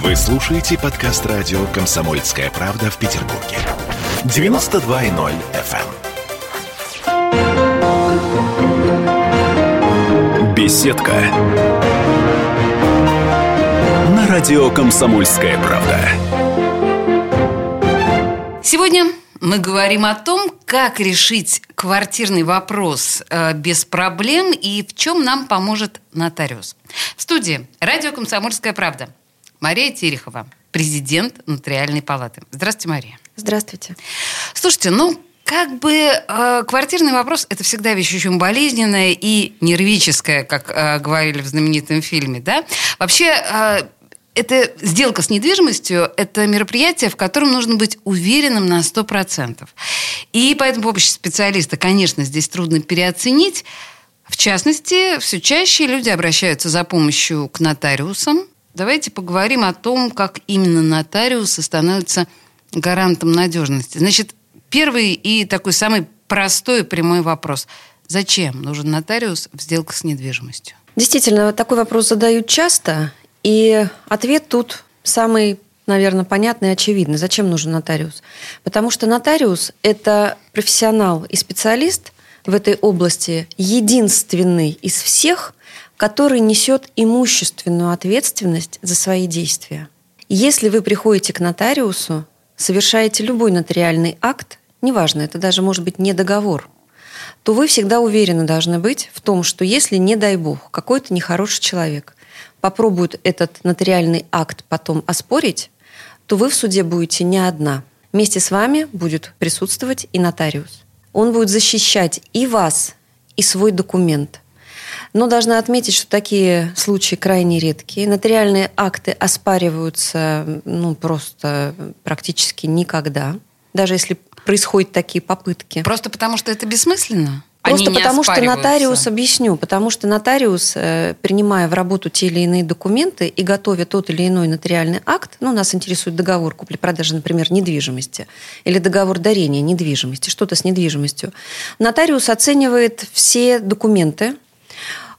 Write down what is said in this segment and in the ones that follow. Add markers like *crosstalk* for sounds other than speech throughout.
Вы слушаете подкаст радио «Комсомольская правда» в Петербурге. 92.0 FM. эм. Беседка. На радио «Комсомольская правда». Сегодня мы говорим о том, как решить квартирный вопрос э, без проблем и в чем нам поможет нотариус. В студии радио «Комсомольская правда» Мария Терехова, президент Нотариальной палаты. Здравствуйте, Мария. Здравствуйте. Слушайте, ну, как бы э, квартирный вопрос это всегда вещь очень болезненная и нервическая, как э, говорили в знаменитом фильме, да? Вообще э, это сделка с недвижимостью – это мероприятие, в котором нужно быть уверенным на 100%. И поэтому помощь специалиста, конечно, здесь трудно переоценить. В частности, все чаще люди обращаются за помощью к нотариусам. Давайте поговорим о том, как именно нотариусы становятся гарантом надежности. Значит, первый и такой самый простой прямой вопрос. Зачем нужен нотариус в сделках с недвижимостью? Действительно, такой вопрос задают часто, и ответ тут самый, наверное, понятный и очевидный. Зачем нужен нотариус? Потому что нотариус – это профессионал и специалист в этой области, единственный из всех, который несет имущественную ответственность за свои действия. Если вы приходите к нотариусу, совершаете любой нотариальный акт, неважно, это даже может быть не договор, то вы всегда уверены должны быть в том, что если, не дай бог, какой-то нехороший человек попробует этот нотариальный акт потом оспорить, то вы в суде будете не одна. Вместе с вами будет присутствовать и нотариус. Он будет защищать и вас, и свой документ. Но должна отметить, что такие случаи крайне редкие. Нотариальные акты оспариваются ну, просто практически никогда, даже если происходят такие попытки. Просто потому, что это бессмысленно? Просто Они потому что нотариус, объясню, потому что нотариус, э, принимая в работу те или иные документы и готовя тот или иной нотариальный акт, ну, нас интересует договор купли-продажи, например, недвижимости, или договор дарения недвижимости, что-то с недвижимостью, нотариус оценивает все документы,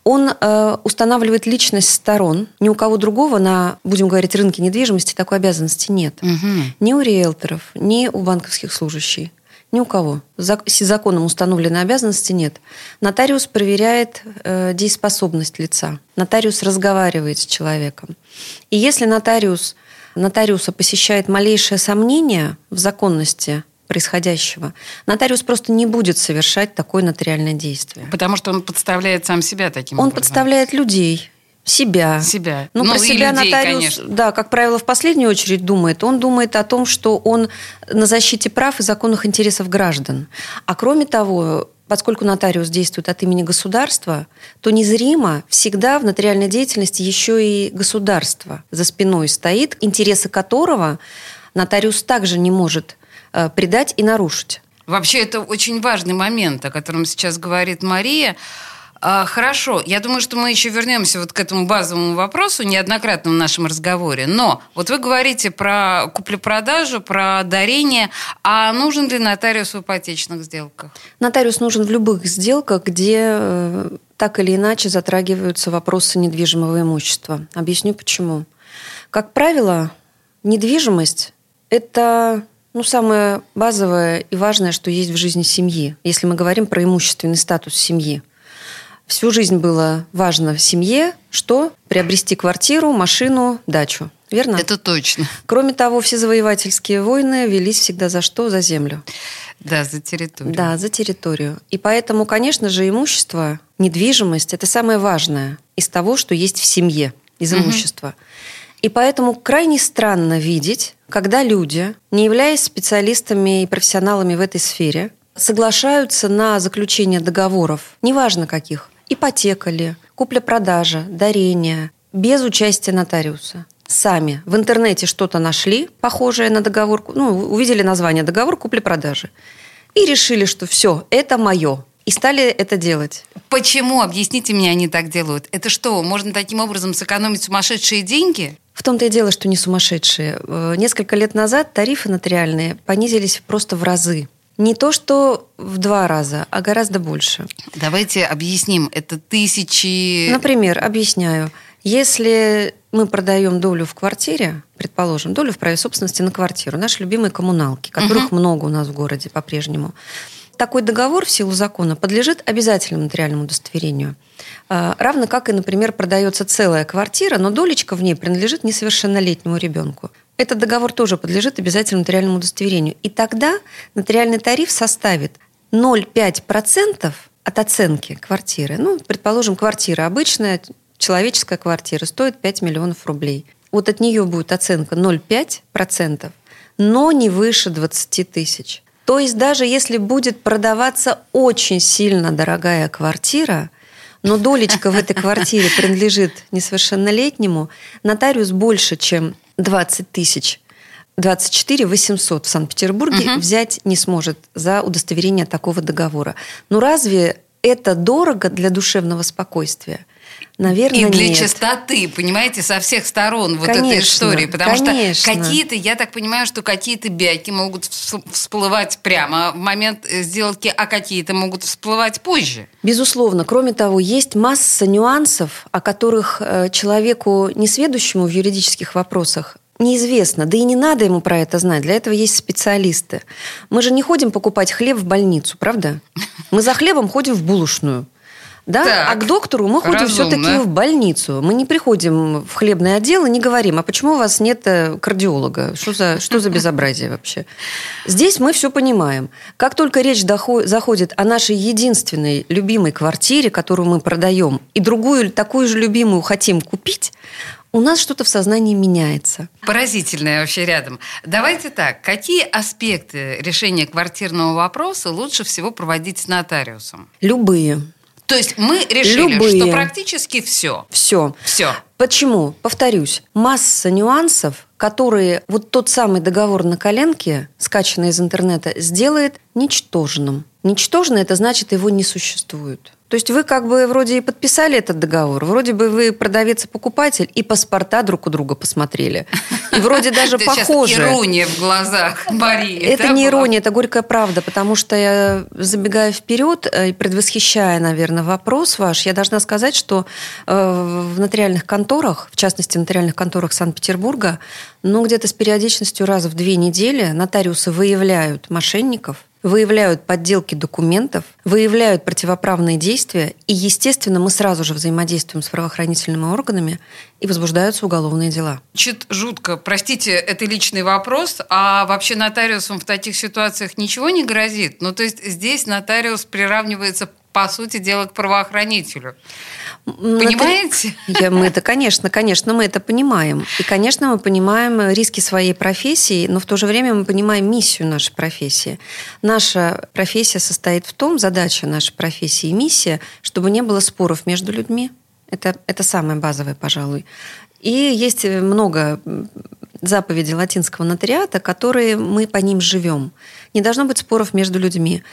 он э, устанавливает личность сторон. Ни у кого другого на, будем говорить, рынке недвижимости такой обязанности нет. Угу. Ни у риэлторов, ни у банковских служащих. Ни у кого. Законом установленной обязанности нет. Нотариус проверяет э, дееспособность лица. Нотариус разговаривает с человеком. И если нотариус, нотариуса посещает малейшее сомнение в законности происходящего, нотариус просто не будет совершать такое нотариальное действие. Потому что он подставляет сам себя таким он образом. Он подставляет людей, себя. Себя. Ну, ну про себя людей, нотариус, конечно. да, как правило, в последнюю очередь думает. Он думает о том, что он на защите прав и законных интересов граждан. А кроме того, поскольку нотариус действует от имени государства, то незримо всегда в нотариальной деятельности еще и государство за спиной стоит, интересы которого нотариус также не может предать и нарушить. Вообще это очень важный момент, о котором сейчас говорит Мария. А, хорошо, я думаю, что мы еще вернемся вот к этому базовому вопросу неоднократно в нашем разговоре. Но вот вы говорите про куплю-продажу, про дарение. А нужен ли нотариус в ипотечных сделках? Нотариус нужен в любых сделках, где э, так или иначе затрагиваются вопросы недвижимого имущества. Объясню почему. Как правило, недвижимость – это ну, самое базовое и важное, что есть в жизни семьи, если мы говорим про имущественный статус семьи – Всю жизнь было важно в семье, что приобрести квартиру, машину, дачу. Верно? Это точно. Кроме того, все завоевательские войны велись всегда за что? За землю. Да, за территорию. Да, за территорию. И поэтому, конечно же, имущество, недвижимость – это самое важное из того, что есть в семье, из имущества. Угу. И поэтому крайне странно видеть, когда люди, не являясь специалистами и профессионалами в этой сфере, соглашаются на заключение договоров, неважно каких, ипотека ли, купля-продажа, дарение, без участия нотариуса. Сами в интернете что-то нашли, похожее на договор, ну, увидели название договор купли-продажи и решили, что все, это мое. И стали это делать. Почему, объясните мне, они так делают? Это что, можно таким образом сэкономить сумасшедшие деньги? В том-то и дело, что не сумасшедшие. Э, несколько лет назад тарифы нотариальные понизились просто в разы. Не то, что в два раза, а гораздо больше. Давайте объясним. Это тысячи... Например, объясняю. Если мы продаем долю в квартире, предположим, долю в праве собственности на квартиру, наши любимые коммуналки, которых угу. много у нас в городе по-прежнему. Такой договор в силу закона подлежит обязательному нотариальному удостоверению. А, равно как и, например, продается целая квартира, но долечка в ней принадлежит несовершеннолетнему ребенку. Этот договор тоже подлежит обязательному нотариальному удостоверению. И тогда нотариальный тариф составит 0,5% от оценки квартиры. Ну, предположим, квартира обычная, человеческая квартира, стоит 5 миллионов рублей. Вот от нее будет оценка 0,5%, но не выше 20 тысяч. То есть даже если будет продаваться очень сильно дорогая квартира, но долечка в этой квартире *laughs* принадлежит несовершеннолетнему, нотариус больше, чем 20 тысяч 24 800 в Санкт-Петербурге угу. взять не сможет за удостоверение такого договора. Ну разве это дорого для душевного спокойствия? Наверное, И для нет. чистоты, понимаете, со всех сторон вот конечно, этой истории. Потому конечно. что какие-то, я так понимаю, что какие-то бяки могут всплывать прямо в момент э, сделки, а какие-то могут всплывать позже. Безусловно. Кроме того, есть масса нюансов, о которых э, человеку, несведущему в юридических вопросах, неизвестно, да и не надо ему про это знать. Для этого есть специалисты. Мы же не ходим покупать хлеб в больницу, правда? Мы за хлебом ходим в булочную. Да? Так, а к доктору мы ходим все-таки в больницу. Мы не приходим в хлебный отдел и не говорим, а почему у вас нет э, кардиолога? Что за, что за безобразие вообще? Здесь мы все понимаем. Как только речь доход, заходит о нашей единственной любимой квартире, которую мы продаем, и другую такую же любимую хотим купить, у нас что-то в сознании меняется. Поразительное вообще рядом. Давайте так, какие аспекты решения квартирного вопроса лучше всего проводить с нотариусом? Любые. То есть мы решили, Любые. что практически все. Все. Все. Почему? Повторюсь, масса нюансов, которые вот тот самый договор на коленке, скачанный из интернета, сделает ничтожным. Ничтожно это значит, его не существует. То есть вы как бы вроде и подписали этот договор, вроде бы вы продавец и покупатель, и паспорта друг у друга посмотрели. И вроде даже похоже. ирония в глазах Марии. Это не ирония, это горькая правда, потому что я, забегая вперед э, и предвосхищая, наверное, вопрос ваш, я должна сказать, что э, в нотариальных конторах, в частности, в нотариальных конторах Санкт-Петербурга, ну, где-то с периодичностью раз в две недели нотариусы выявляют мошенников, выявляют подделки документов, выявляют противоправные действия, и, естественно, мы сразу же взаимодействуем с правоохранительными органами, и возбуждаются уголовные дела. Чуть жутко. Простите, это личный вопрос, а вообще нотариусам в таких ситуациях ничего не грозит? Ну, то есть здесь нотариус приравнивается по сути дела, к правоохранителю. Понимаете? Это, я, мы это, конечно, конечно, мы это понимаем. И, конечно, мы понимаем риски своей профессии, но в то же время мы понимаем миссию нашей профессии. Наша профессия состоит в том, задача нашей профессии и миссия, чтобы не было споров между людьми. Это, это самое базовое, пожалуй. И есть много заповедей латинского нотариата, которые мы по ним живем. Не должно быть споров между людьми.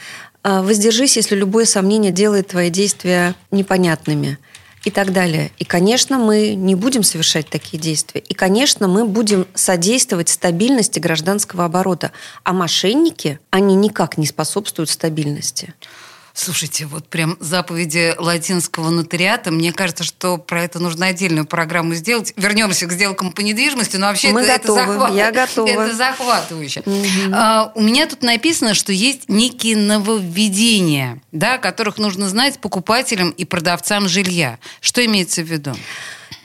А, воздержись, если любое сомнение делает твои действия непонятными и так далее. И, конечно, мы не будем совершать такие действия. И, конечно, мы будем содействовать стабильности гражданского оборота. А мошенники, они никак не способствуют стабильности. Слушайте, вот прям заповеди латинского нотариата, мне кажется, что про это нужно отдельную программу сделать. Вернемся к сделкам по недвижимости, но вообще Мы это, готовы. это, захват... Я *laughs* готова. это захватывающе. Угу. А, у меня тут написано, что есть некие нововведения, да, которых нужно знать покупателям и продавцам жилья. Что имеется в виду?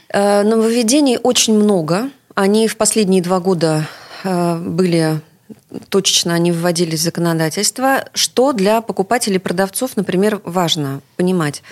Э, нововведений очень много. Они в последние два года э, были точечно они вводились в законодательство. Что для покупателей и продавцов, например, важно понимать?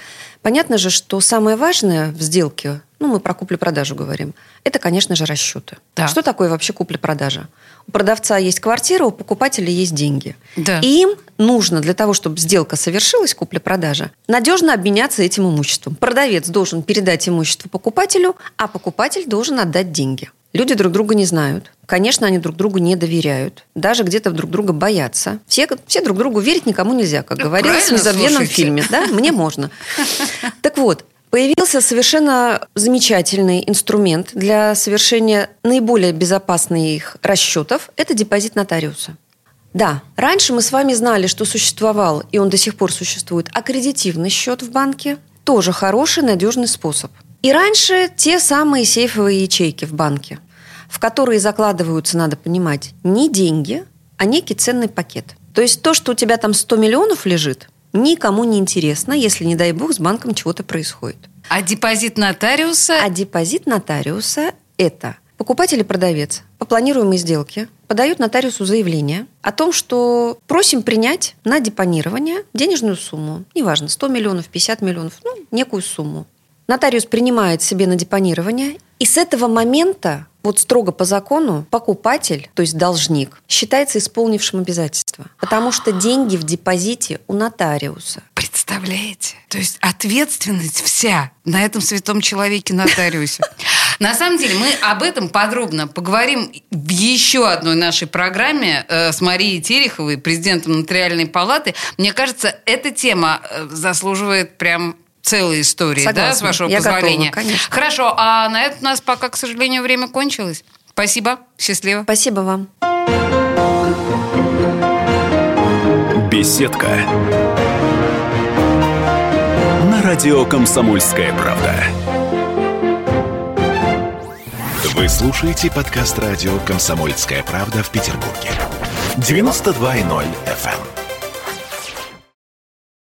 Понятно же, что самое важное в сделке, ну, мы про куплю-продажу говорим, это, конечно же, расчеты. Да. Что такое вообще купля-продажа? У продавца есть квартира, у покупателя есть деньги. Да. И им нужно для того, чтобы сделка совершилась, купля-продажа, надежно обменяться этим имуществом. Продавец должен передать имущество покупателю, а покупатель должен отдать деньги. Люди друг друга не знают. Конечно, они друг другу не доверяют. Даже где-то друг друга боятся. Все, все друг другу верить никому нельзя, как да говорилось в незабвенном фильме. Да? Мне можно. *laughs* Так вот, Появился совершенно замечательный инструмент для совершения наиболее безопасных расчетов. Это депозит нотариуса. Да, раньше мы с вами знали, что существовал, и он до сих пор существует, аккредитивный счет в банке. Тоже хороший, надежный способ. И раньше те самые сейфовые ячейки в банке, в которые закладываются, надо понимать, не деньги, а некий ценный пакет. То есть то, что у тебя там 100 миллионов лежит, никому не интересно, если, не дай бог, с банком чего-то происходит. А депозит нотариуса? А депозит нотариуса – это покупатель и продавец по планируемой сделке подают нотариусу заявление о том, что просим принять на депонирование денежную сумму. Неважно, 100 миллионов, 50 миллионов, ну, некую сумму. Нотариус принимает себе на депонирование, и с этого момента, вот строго по закону, покупатель, то есть должник, считается исполнившим обязательства. Потому что деньги в депозите у нотариуса. Представляете? То есть ответственность вся на этом святом человеке нотариусе. *laughs* На самом деле мы об этом подробно поговорим в еще одной нашей программе э, с Марией Тереховой, президентом Нотариальной палаты. Мне кажется, эта тема э, заслуживает прям целой истории, Согласна. да, с вашего Я позволения. готова, конечно. Хорошо, а на это у нас пока, к сожалению, время кончилось. Спасибо, счастливо. Спасибо вам. Беседка. На радио «Комсомольская правда». Вы слушаете подкаст радио «Комсомольская правда» в Петербурге. 92.0 FM.